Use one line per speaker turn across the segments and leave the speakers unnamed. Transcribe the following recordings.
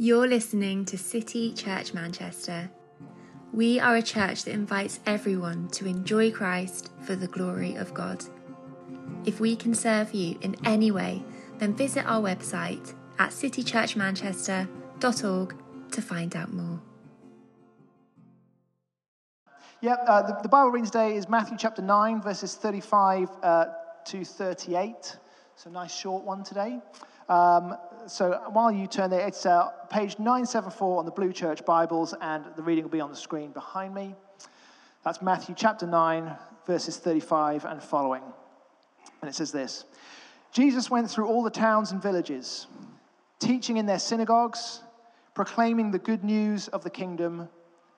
You're listening to City Church Manchester. We are a church that invites everyone to enjoy Christ for the glory of God. If we can serve you in any way, then visit our website at citychurchmanchester.org to find out more.
Yep, uh, the, the, Bible reading today is Matthew chapter 9, verses 35 uh, to 38. It's a nice short one today. Um, so while you turn there, it's uh, page 974 on the Blue Church Bibles, and the reading will be on the screen behind me. That's Matthew chapter 9, verses 35 and following. And it says this Jesus went through all the towns and villages, teaching in their synagogues, proclaiming the good news of the kingdom,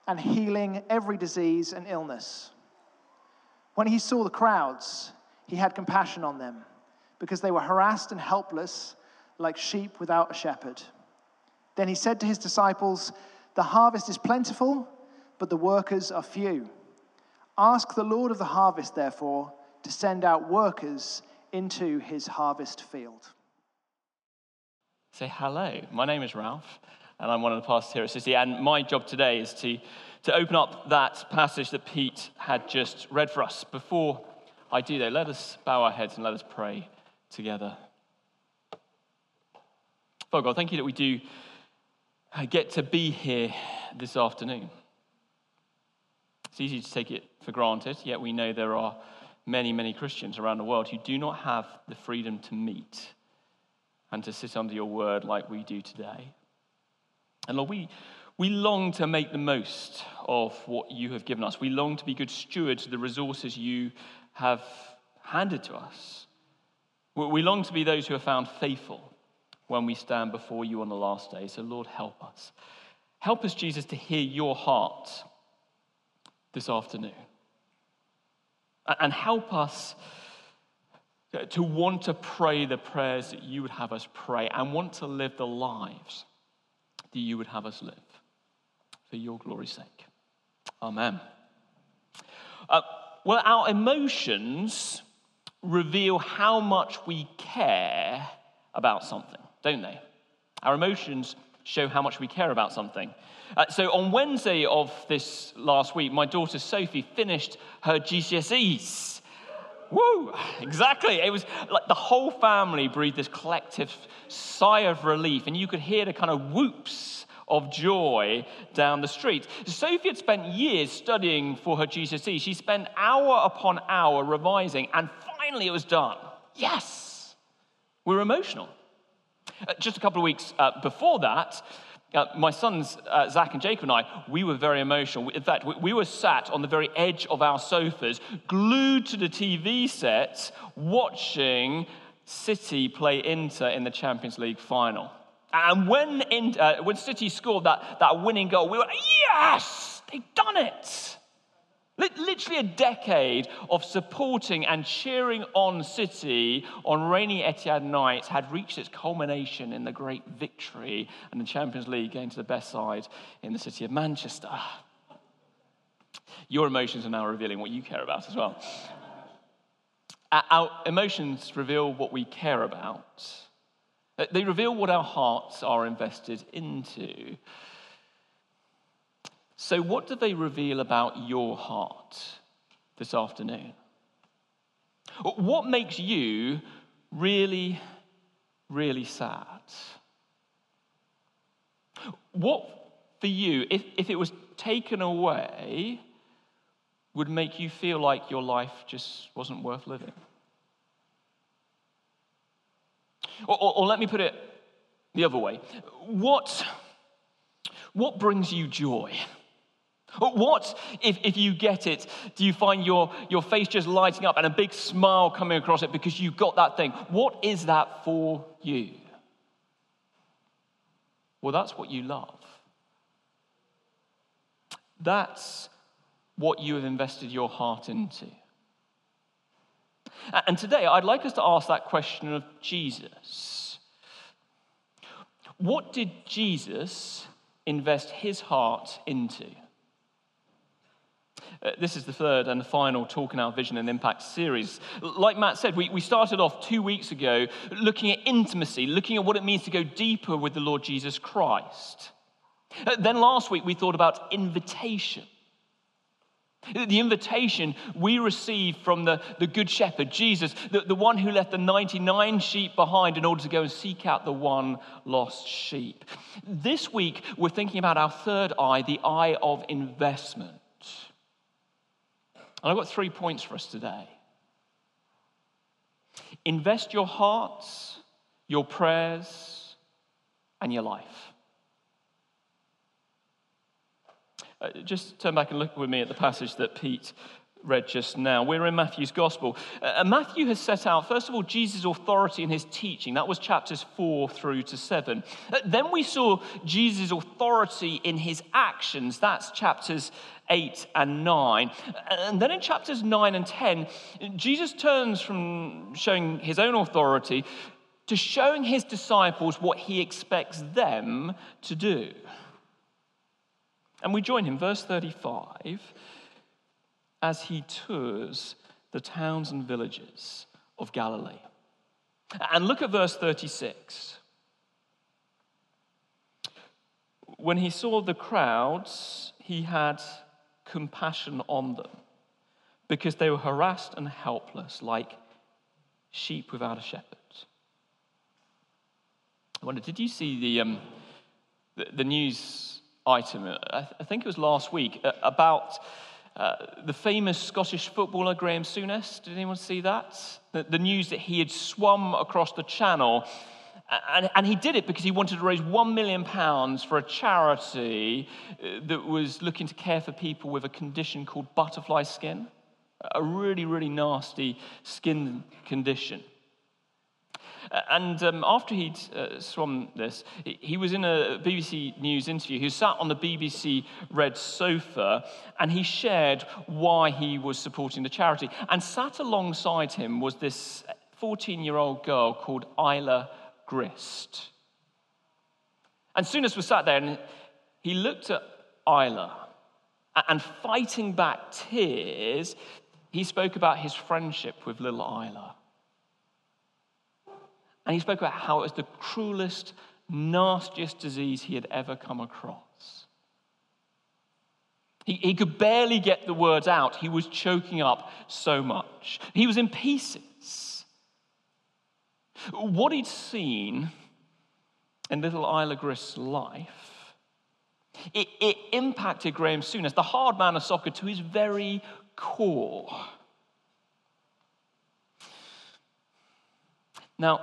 and healing every disease and illness. When he saw the crowds, he had compassion on them, because they were harassed and helpless like sheep without a shepherd. Then he said to his disciples, The harvest is plentiful, but the workers are few. Ask the Lord of the harvest, therefore, to send out workers into his harvest field.
Say hello. My name is Ralph, and I'm one of the pastors here at City. And my job today is to, to open up that passage that Pete had just read for us. Before I do, though, let us bow our heads and let us pray together. Father God, thank you that we do uh, get to be here this afternoon. It's easy to take it for granted, yet we know there are many, many Christians around the world who do not have the freedom to meet and to sit under your word like we do today. And Lord, we, we long to make the most of what you have given us. We long to be good stewards of the resources you have handed to us. We long to be those who are found faithful when we stand before you on the last day. So, Lord, help us. Help us, Jesus, to hear your heart this afternoon. And help us to want to pray the prayers that you would have us pray and want to live the lives that you would have us live for your glory's sake. Amen. Uh, well, our emotions reveal how much we care about something don't they? Our emotions show how much we care about something. Uh, so on Wednesday of this last week, my daughter Sophie finished her GCSEs. Woo! Exactly. It was like the whole family breathed this collective sigh of relief, and you could hear the kind of whoops of joy down the street. Sophie had spent years studying for her GCSE. She spent hour upon hour revising, and finally it was done. Yes! We're emotional. Uh, just a couple of weeks uh, before that, uh, my sons, uh, Zach and Jacob, and I, we were very emotional. In fact, we, we, were sat on the very edge of our sofas, glued to the TV set, watching City play Inter in the Champions League final. And when, in, uh, when City scored that, that winning goal, we were yes, they've done it. Literally a decade of supporting and cheering on City on rainy Etihad nights had reached its culmination in the great victory and the Champions League going to the best side in the city of Manchester. Your emotions are now revealing what you care about as well. Our emotions reveal what we care about. They reveal what our hearts are invested into. So, what do they reveal about your heart this afternoon? What makes you really, really sad? What for you, if, if it was taken away, would make you feel like your life just wasn't worth living? Or, or, or let me put it the other way. What, what brings you joy? What, if, if you get it, do you find your, your face just lighting up and a big smile coming across it because you got that thing? What is that for you? Well, that's what you love. That's what you have invested your heart into. And today, I'd like us to ask that question of Jesus. What did Jesus invest his heart into? Uh, this is the third and the final Talking Our Vision and Impact series. Like Matt said, we, we started off two weeks ago looking at intimacy, looking at what it means to go deeper with the Lord Jesus Christ. Uh, then last week we thought about invitation. The invitation we receive from the, the Good Shepherd, Jesus, the, the one who left the 99 sheep behind in order to go and seek out the one lost sheep. This week, we're thinking about our third eye, the eye of investment. And I've got three points for us today. Invest your hearts, your prayers, and your life. Uh, just turn back and look with me at the passage that Pete read just now. We're in Matthew's Gospel. Uh, Matthew has set out, first of all, Jesus' authority in his teaching. That was chapters 4 through to 7. Uh, then we saw Jesus' authority in his actions. That's chapters 8 and 9. And then in chapters 9 and 10, Jesus turns from showing his own authority to showing his disciples what he expects them to do. And we join him, verse 35, as he tours the towns and villages of Galilee. And look at verse 36. When he saw the crowds, he had compassion on them because they were harassed and helpless like sheep without a shepherd. I wonder, did you see the, um, the, the news item, I think it was last week, about uh, the famous Scottish footballer Graham Souness. Did anyone see that? The, the news that he had swum across the channel. And, and, he did it because he wanted to raise one million pounds for a charity uh, that was looking to care for people with a condition called butterfly skin, a really, really nasty skin condition. And um, after he'd uh, swum this, he was in a BBC News interview. He sat on the BBC Red sofa and he shared why he was supporting the charity. And sat alongside him was this 14 year old girl called Isla Grist. And Souness was sat there and he looked at Isla and fighting back tears, he spoke about his friendship with little Isla. And he spoke about how it was the cruelest, nastiest disease he had ever come across. He, he could barely get the words out. He was choking up so much. He was in pieces. What he'd seen in little Isla life, it, it impacted Graham Souness, the hard man of soccer, to his very core. Now,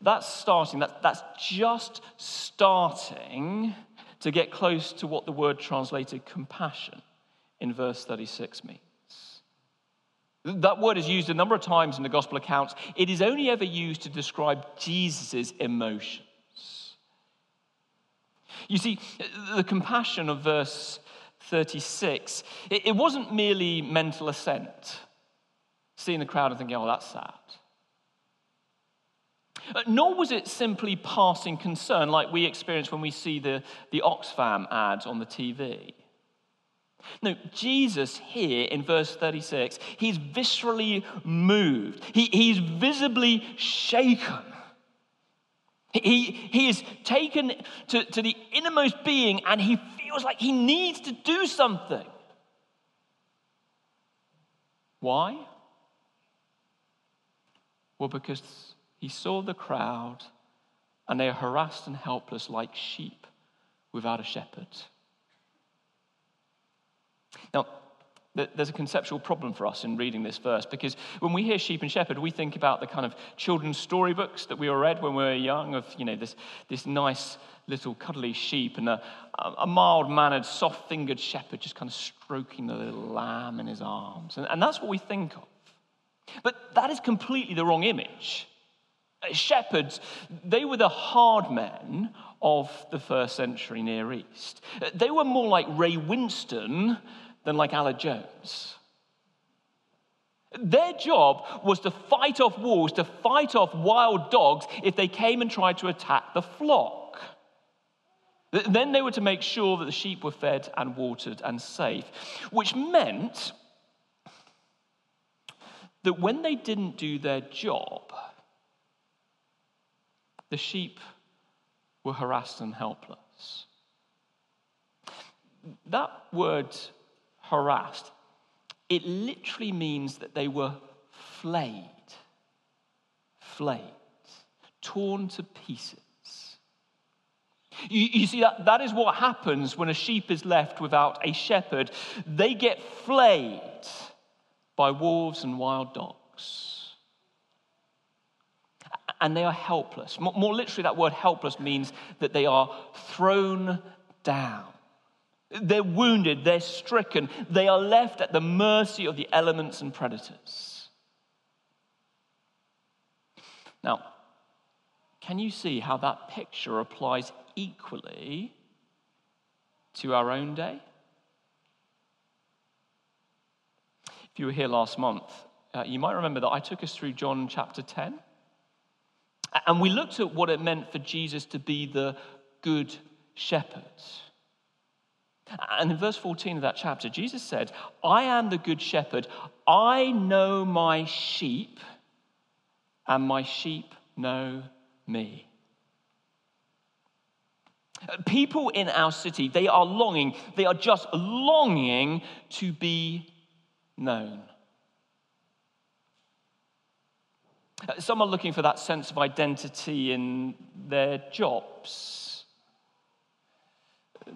that's starting, that, that's just starting to get close to what the word translated compassion in verse 36 means. That word is used a number of times in the gospel accounts. It is only ever used to describe Jesus' emotions. You see, the compassion of verse 36, it, wasn't merely mental assent, seeing the crowd and thinking, oh, that's sad. Uh, nor was it simply passing concern like we experience when we see the, the Oxfam ads on the TV. No, Jesus here in verse 36, he's viscerally moved. He, he's visibly shaken. He, he is taken to, to the innermost being and he feels like he needs to do something. Why? Well, because he saw the crowd, and they are harassed and helpless like sheep without a shepherd. Now, there's a conceptual problem for us in reading this verse because when we hear sheep and shepherd, we think about the kind of children's storybooks that we all read when we were young of, you know, this, this nice little cuddly sheep and a, a mild mannered, soft fingered shepherd just kind of stroking the little lamb in his arms. And, and that's what we think of. But that is completely the wrong image Uh, shepherds, they were the hard men of the first century Near East. Uh, they were more like Ray Winstone than like Aled Jones. Their job was to fight off wolves, to fight off wild dogs if they came and tried to attack the flock. Then they were to make sure that the sheep were fed and watered and safe, which meant that when they didn't do their job, the sheep were harassed and helpless. That word harassed, it literally means that they were flayed, flayed, torn to pieces. You, you, see, that, that is what happens when a sheep is left without a shepherd. They get flayed by wolves and wild dogs. And they are helpless. More, literally, that word helpless means that they are thrown down. They're wounded, they're stricken, they are left at the mercy of the elements and predators. Now, can you see how that picture applies equally to our own day? If you were here last month, uh, you might remember that I took us through John chapter 10. And we looked at what it meant for Jesus to be the good shepherd. And in verse 14 of that chapter, Jesus said, I am the good shepherd. I know my sheep, and my sheep know me. People in our city, they are longing, they are just longing to be known. Uh, some are looking for that sense of identity in their jobs.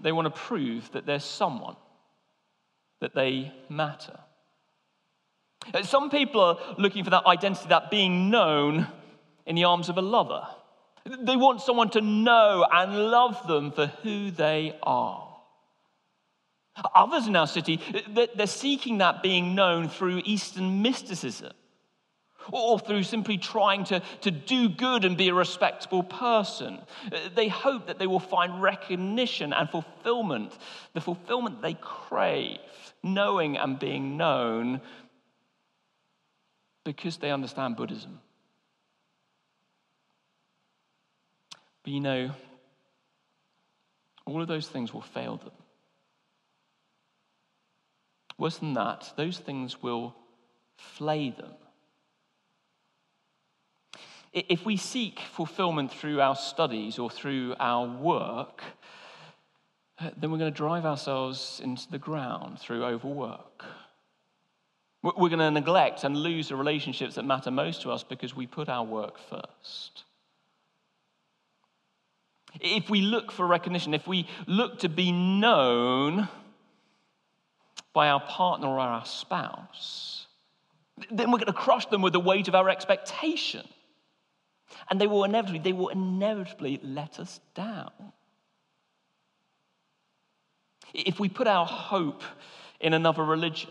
They want to prove that they're someone, that they matter. Uh, some people are looking for that identity, that being known in the arms of a lover. They want someone to know and love them for who they are. Others in our city, uh, they're seeking that being known through Eastern mysticism or through simply trying to, to do good and be a respectable person. They hope that they will find recognition and fulfillment, the fulfillment they crave, knowing and being known because they understand Buddhism. But you know, all of those things will fail them. Worse than that, those things will flay them. If we seek fulfillment through our studies or through our work, uh, then we're going to drive ourselves into the ground through overwork. We're going to neglect and lose the relationships that matter most to us because we put our work first. If we look for recognition, if we look to be known by our partner or our spouse, then we're going to crush them with the weight of our expectation. And they will inevitably, they will inevitably let us down. If we put our hope in another religion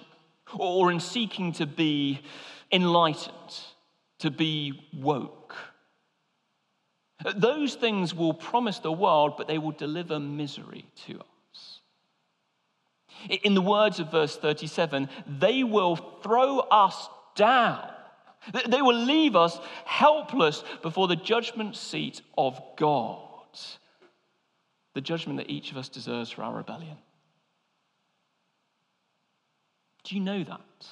or in seeking to be enlightened, to be woke, those things will promise the world, but they will deliver misery to us. In the words of verse 37, they will throw us down. They will leave us helpless before the judgment seat of God, the judgment that each of us deserves for our rebellion. Do you know that?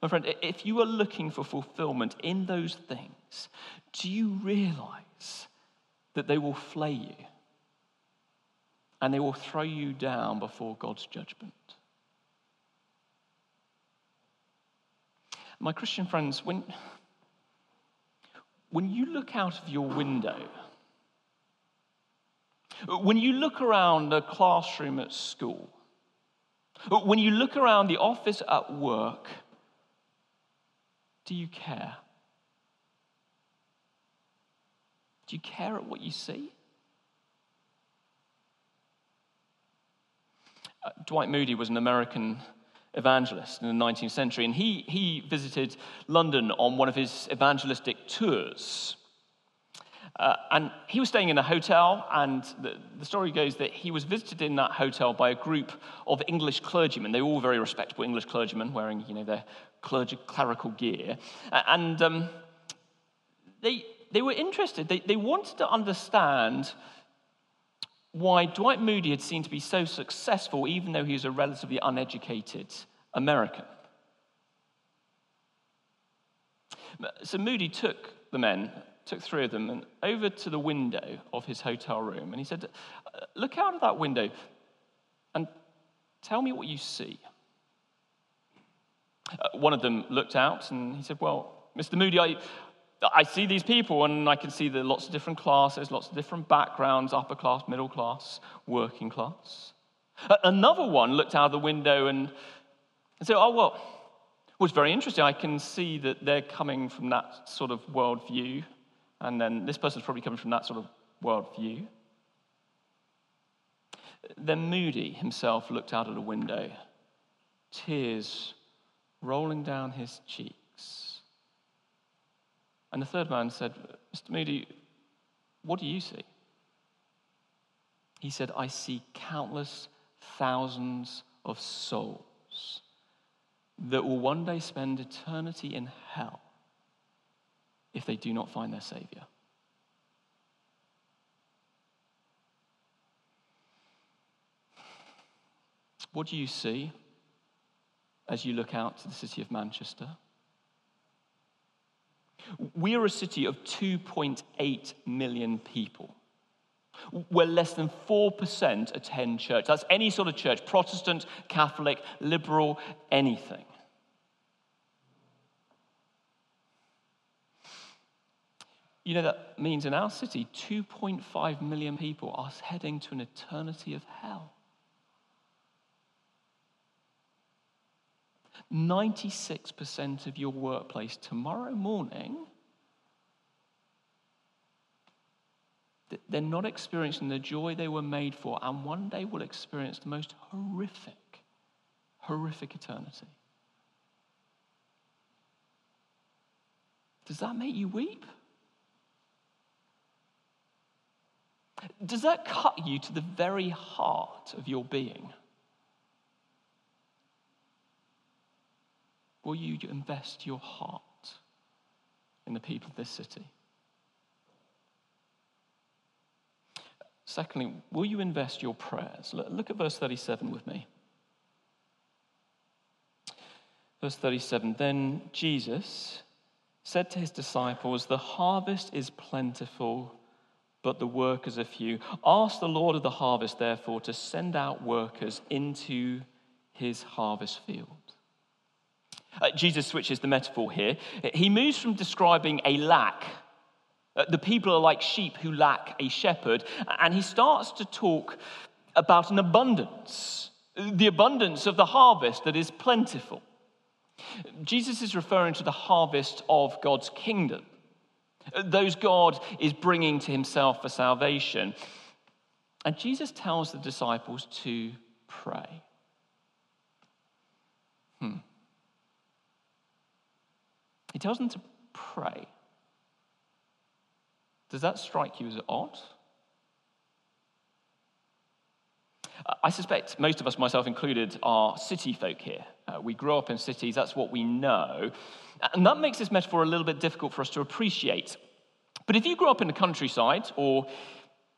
My friend, if you are looking for fulfillment in those things, do you realize that they will flay you and they will throw you down before God's judgment? My Christian friends, when, when you look out of your window, when you look around the classroom at school, when you look around the office at work, do you care? Do you care at what you see? Uh, Dwight Moody was an American evangelist in the 19th century, and he, he visited London on one of his evangelistic tours. Uh, and he was staying in a hotel, and the, the, story goes that he was visited in that hotel by a group of English clergymen. They were all very respectable English clergymen wearing, you know, their clergy, clerical gear. And um, they, they were interested. They, they wanted to understand why Dwight Moody had seemed to be so successful, even though he was a relatively uneducated American. So Moody took the men, took three of them, and over to the window of his hotel room, and he said, Look out of that window and tell me what you see. Uh, one of them looked out and he said, Well, Mr. Moody, I, I see these people and I can see there are lots of different classes, lots of different backgrounds upper class, middle class, working class. Another one looked out of the window and, and said, Oh, well, well, it's very interesting. I can see that they're coming from that sort of worldview. And then this person's probably coming from that sort of worldview. Then Moody himself looked out of the window, tears rolling down his cheeks. And the third man said, Mr. Moody, what do you see? He said, I see countless thousands of souls that will one day spend eternity in hell if they do not find their Savior. What do you see as you look out to the city of Manchester? We are a city of 2.8 million people, where less than 4% attend church. That's any sort of church Protestant, Catholic, liberal, anything. You know, that means in our city, 2.5 million people are heading to an eternity of hell. 96% of your workplace tomorrow morning, they're not experiencing the joy they were made for, and one day will experience the most horrific, horrific eternity. Does that make you weep? Does that cut you to the very heart of your being? Will you invest your heart in the people of this city? Secondly, will you invest your prayers? Look at verse 37 with me. Verse 37 Then Jesus said to his disciples, The harvest is plentiful, but the workers are few. Ask the Lord of the harvest, therefore, to send out workers into his harvest field. Uh, Jesus switches the metaphor here. He moves from describing a lack, uh, the people are like sheep who lack a shepherd, and he starts to talk about an abundance, the abundance of the harvest that is plentiful. Jesus is referring to the harvest of God's kingdom, those God is bringing to himself for salvation. And Jesus tells the disciples to pray. Hmm. He tells them to pray. Does that strike you as odd? I suspect most of us, myself included, are city folk here. Uh, we grow up in cities, that's what we know. And that makes this metaphor a little bit difficult for us to appreciate. But if you grew up in the countryside, or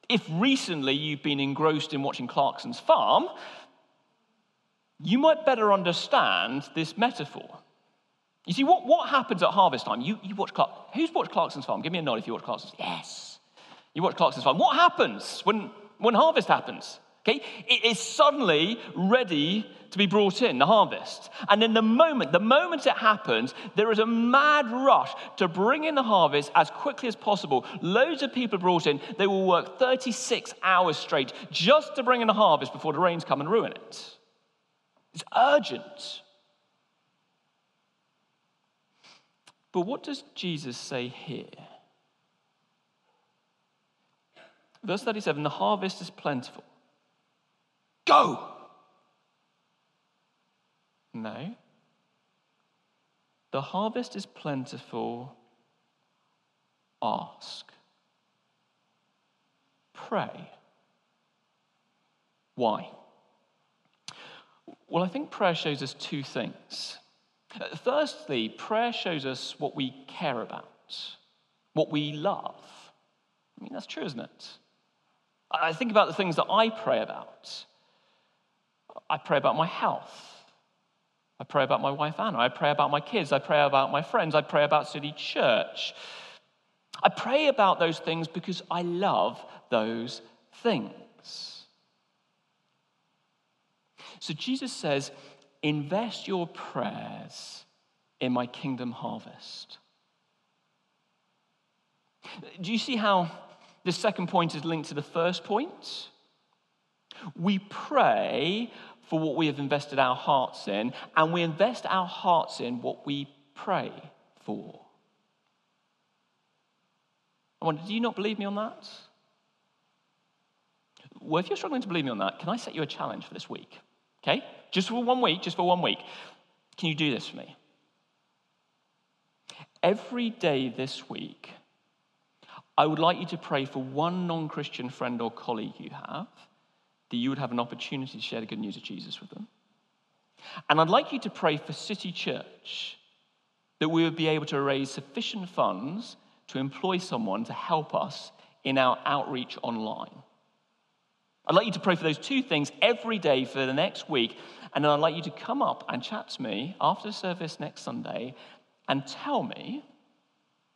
if recently you've been engrossed in watching Clarkson's farm, you might better understand this metaphor. You see, what, what happens at harvest time? You, you watch Clark. Who's watched Clarkson's Farm? Give me a nod if you watch Clarkson's. Yes. You watch Clarkson's Farm. What happens when, when harvest happens? Okay, it is suddenly ready to be brought in, the harvest. And in the moment, the moment it happens, there is a mad rush to bring in the harvest as quickly as possible. Loads of people brought in. They will work 36 hours straight just to bring in the harvest before the rains come and ruin it. It's urgent. But what does Jesus say here? Verse 37 the harvest is plentiful. Go! No. The harvest is plentiful. Ask. Pray. Why? Well, I think prayer shows us two things. Uh, firstly, prayer shows us what we care about, what we love. I mean, that's true, isn't it? I think about the things that I pray about. I pray about my health. I pray about my wife Anna. I pray about my kids. I pray about my friends. I pray about City Church. I pray about those things because I love those things. So Jesus says, invest your prayers in my kingdom harvest. Do you see how the second point is linked to the first point? We pray for what we have invested our hearts in, and we invest our hearts in what we pray for. I wonder, do you not believe me on that? Well, if you're struggling to believe me on that, can I set you a challenge for this week? Okay? Just for one week, just for one week. Can you do this for me? Every day this week, I would like you to pray for one non Christian friend or colleague you have that you would have an opportunity to share the good news of Jesus with them. And I'd like you to pray for City Church that we would be able to raise sufficient funds to employ someone to help us in our outreach online. I'd like you to pray for those two things every day for the next week. And then I'd like you to come up and chat to me after service next Sunday and tell me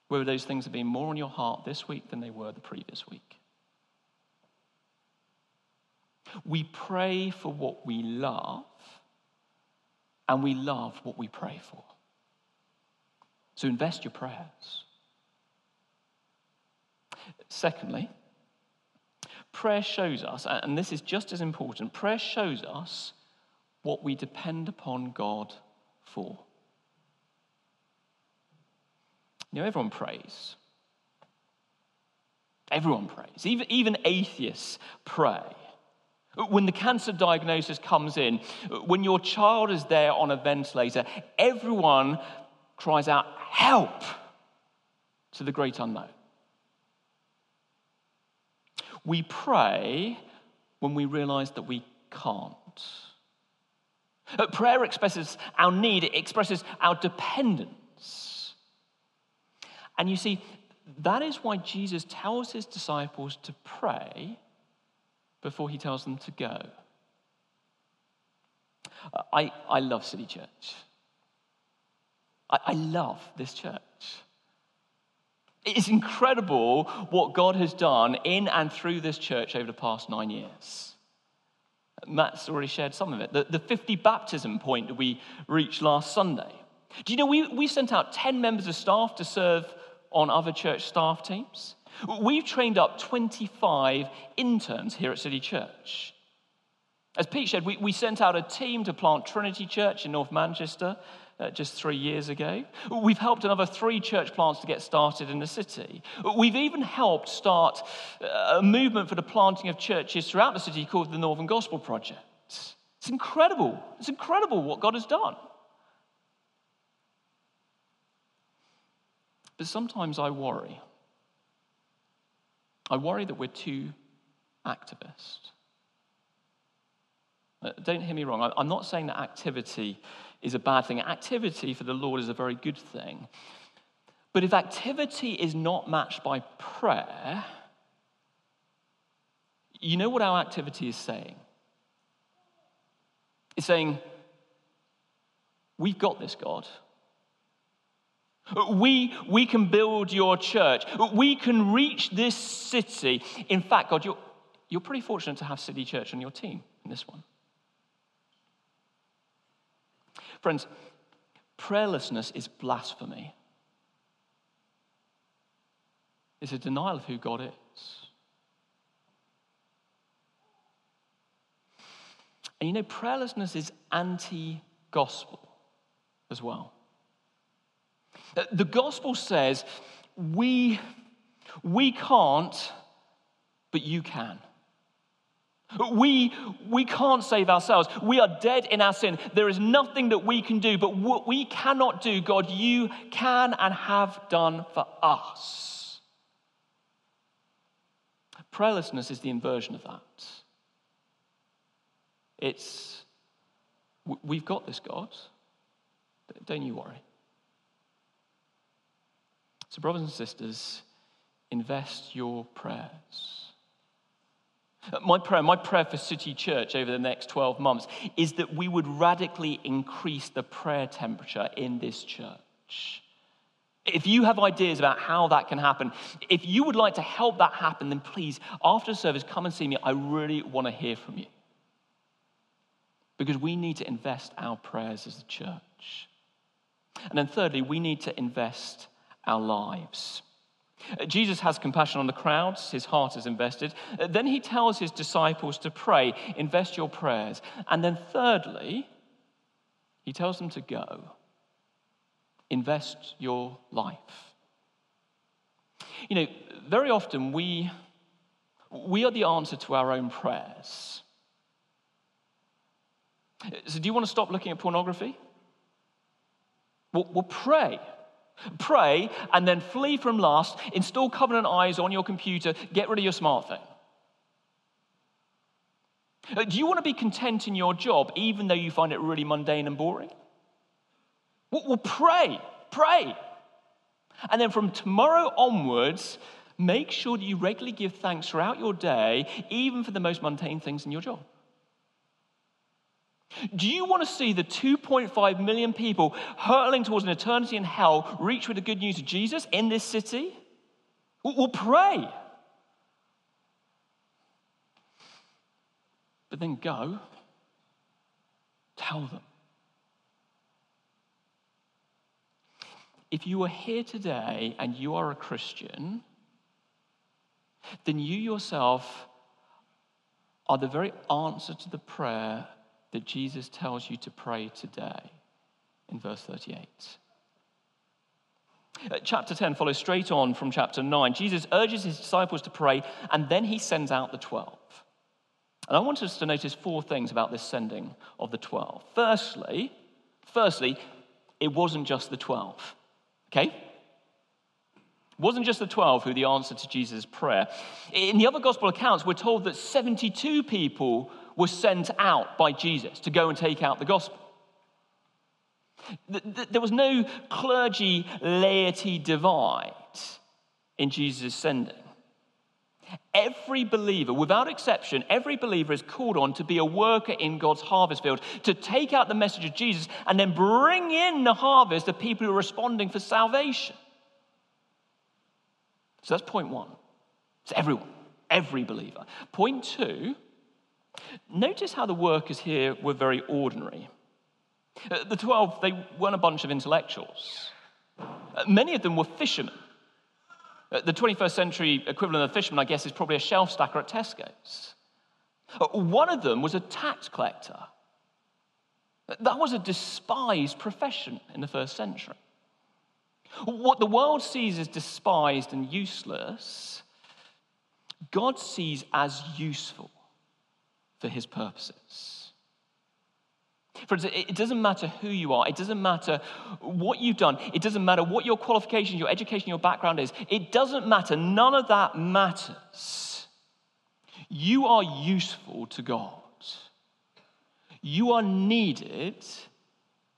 whether those things have been more on your heart this week than they were the previous week. We pray for what we love, and we love what we pray for. So invest your prayers. Secondly, prayer shows us, and this is just as important, prayer shows us what we depend upon God for. You know, everyone prays. Everyone prays. Even, even atheists pray. When the cancer diagnosis comes in, when your child is there on a ventilator, everyone cries out, Help! to the great unknown. We pray when we realize that we can't. Prayer expresses our need, it expresses our dependence. And you see, that is why Jesus tells his disciples to pray before he tells them to go. I, I love City Church. I, I love this church. It's incredible what God has done in and through this church over the past nine years. Matt's already shared some of it. The, the 50 baptism point that we reached last Sunday. Do you know we, we sent out 10 members of staff to serve on other church staff teams? We've trained up 25 interns here at City Church. As Pete said, we, we sent out a team to plant Trinity Church in North Manchester uh, just three years ago. We've helped another three church plants to get started in the city. We've even helped start uh, a movement for the planting of churches throughout the city called the Northern Gospel Project. It's incredible. It's incredible what God has done. But sometimes I worry. I worry that we're too activist. Uh, don't hear me wrong. I'm not saying that activity is a bad thing. Activity for the Lord is a very good thing. But if activity is not matched by prayer, you know what our activity is saying? It's saying, We've got this, God. We, we can build your church. We can reach this city. In fact, God, you're, you're pretty fortunate to have City Church on your team in this one. Friends, prayerlessness is blasphemy. It's a denial of who God is. And you know, prayerlessness is anti gospel as well. Uh, the gospel says we, we can't, but you can. We, we can't save ourselves. We are dead in our sin. There is nothing that we can do, but what we cannot do, God, you can and have done for us. Prayerlessness is the inversion of that. It's, we've got this, God. Don't you worry. So, brothers and sisters, invest your prayers. My prayer, my prayer for City Church over the next 12 months is that we would radically increase the prayer temperature in this church. If you have ideas about how that can happen, if you would like to help that happen, then please, after service, come and see me. I really want to hear from you. Because we need to invest our prayers as a church. And then, thirdly, we need to invest our lives. Jesus has compassion on the crowds, his heart is invested. Then he tells his disciples to pray, invest your prayers. And then, thirdly, he tells them to go, invest your life. You know, very often we, we are the answer to our own prayers. So, do you want to stop looking at pornography? Well, well pray. Pray and then flee from lust. Install covenant eyes on your computer. Get rid of your smartphone. Uh, do you want to be content in your job even though you find it really mundane and boring? Well, well pray. Pray. And then from tomorrow onwards, make sure that you regularly give thanks throughout your day, even for the most mundane things in your job. Do you want to see the 2.5 million people hurtling towards an eternity in hell reach with the good news of Jesus in this city? We'll pray. But then go, tell them. If you are here today and you are a Christian, then you yourself are the very answer to the prayer that Jesus tells you to pray today in verse 38. Uh, chapter 10 follows straight on from chapter 9. Jesus urges his disciples to pray, and then he sends out the 12. And I want us to notice four things about this sending of the 12. Firstly, firstly, it wasn't just the 12. Okay? It wasn't just the 12 who the answer to Jesus' prayer. In the other gospel accounts, we're told that 72 people were sent out by Jesus to go and take out the gospel. There was no clergy laity divide in Jesus' sending. Every believer, without exception, every believer is called on to be a worker in God's harvest field, to take out the message of Jesus and then bring in the harvest of people who are responding for salvation. So that's point one. It's everyone, every believer. Point two Notice how the workers here were very ordinary. Uh, the 12, they weren't a bunch of intellectuals. Uh, many of them were fishermen. Uh, the 21st century equivalent of a fisherman, I guess, is probably a shelf stacker at Tesco's. One of them was a tax collector. That was a despised profession in the first century. What the world sees as despised and useless, God sees as useful for his purposes. Friends, it doesn't matter who you are. It doesn't matter what you've done. It doesn't matter what your qualifications, your education, your background is. It doesn't matter. None of that matters. You are useful to God. You are needed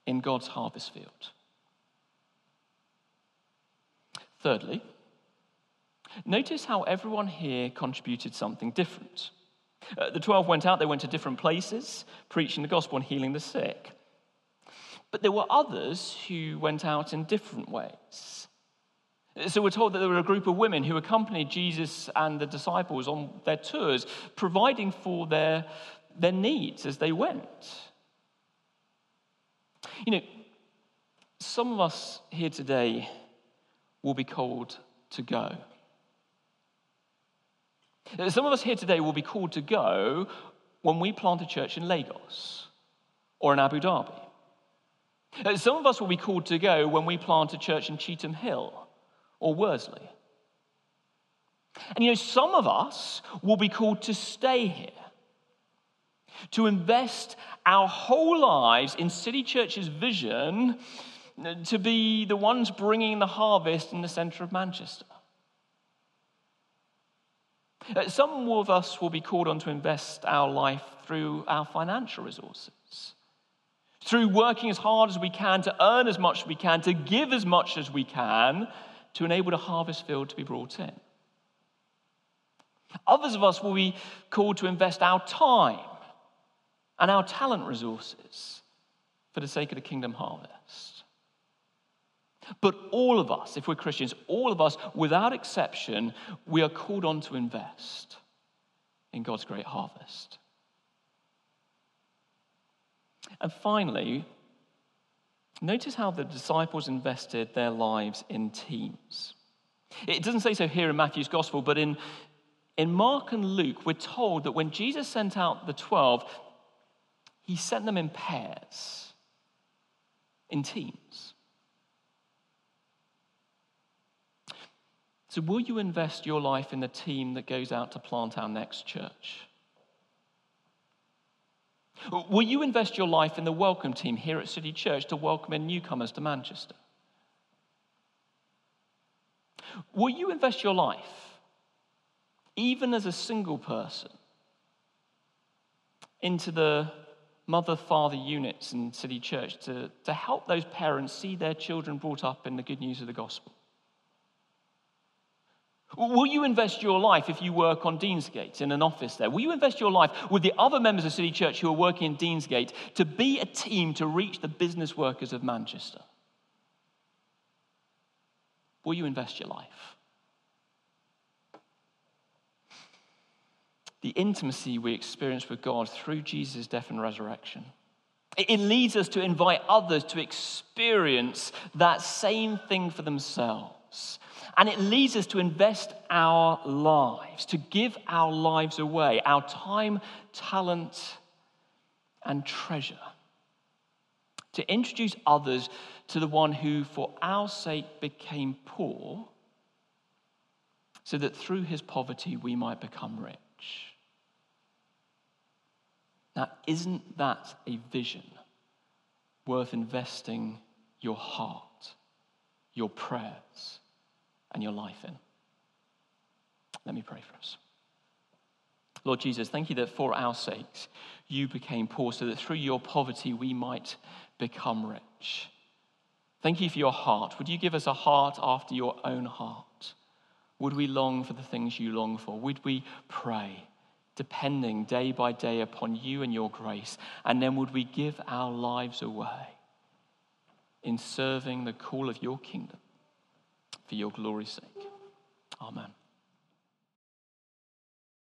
in God's harvest field. Thirdly, notice how everyone here contributed something different. Uh, the 12 went out, they went to different places, preaching the gospel and healing the sick. But there were others who went out in different ways. So we're told that there were a group of women who accompanied Jesus and the disciples on their tours, providing for their, their needs as they went. You know, some of us here today will be called to go. Some of us here today will be called to go when we plant a church in Lagos or in Abu Dhabi. Uh, some of us will be called to go when we plant a church in Cheetham Hill or Worsley. And you know, some of us will be called to stay here, to invest our whole lives in City Church's vision uh, to be the ones bringing the harvest in the centre of Manchester. Uh, some of us will be called on to invest our life through our financial resources, through working as hard as we can to earn as much as we can, to give as much as we can to enable the harvest field to be brought in. Others of us will be called to invest our time and our talent resources for the sake of the kingdom harvest. But all of us, if we're Christians, all of us, without exception, we are called on to invest in God's great harvest. And finally, notice how the disciples invested their lives in teams. It doesn't say so here in Matthew's gospel, but in, in Mark and Luke, we're told that when Jesus sent out the 12, he sent them in pairs, in teams. So, will you invest your life in the team that goes out to plant our next church? Will you invest your life in the welcome team here at City Church to welcome in newcomers to Manchester? Will you invest your life, even as a single person, into the mother father units in City Church to, to help those parents see their children brought up in the good news of the gospel? Will you invest your life if you work on Deansgate in an office there? Will you invest your life with the other members of City Church who are working in Deansgate to be a team to reach the business workers of Manchester? Will you invest your life? The intimacy we experience with God through Jesus' death and resurrection. It leads us to invite others to experience that same thing for themselves. And it leads us to invest our lives, to give our lives away, our time, talent, and treasure, to introduce others to the one who, for our sake, became poor, so that through his poverty we might become rich. Now, isn't that a vision worth investing your heart, your prayers, and your life in? Let me pray for us. Lord Jesus, thank you that for our sakes you became poor, so that through your poverty we might become rich. Thank you for your heart. Would you give us a heart after your own heart? Would we long for the things you long for? Would we pray, depending day by day upon you and your grace? And then would we give our lives away in serving the call of your kingdom for your glory's sake? Amen.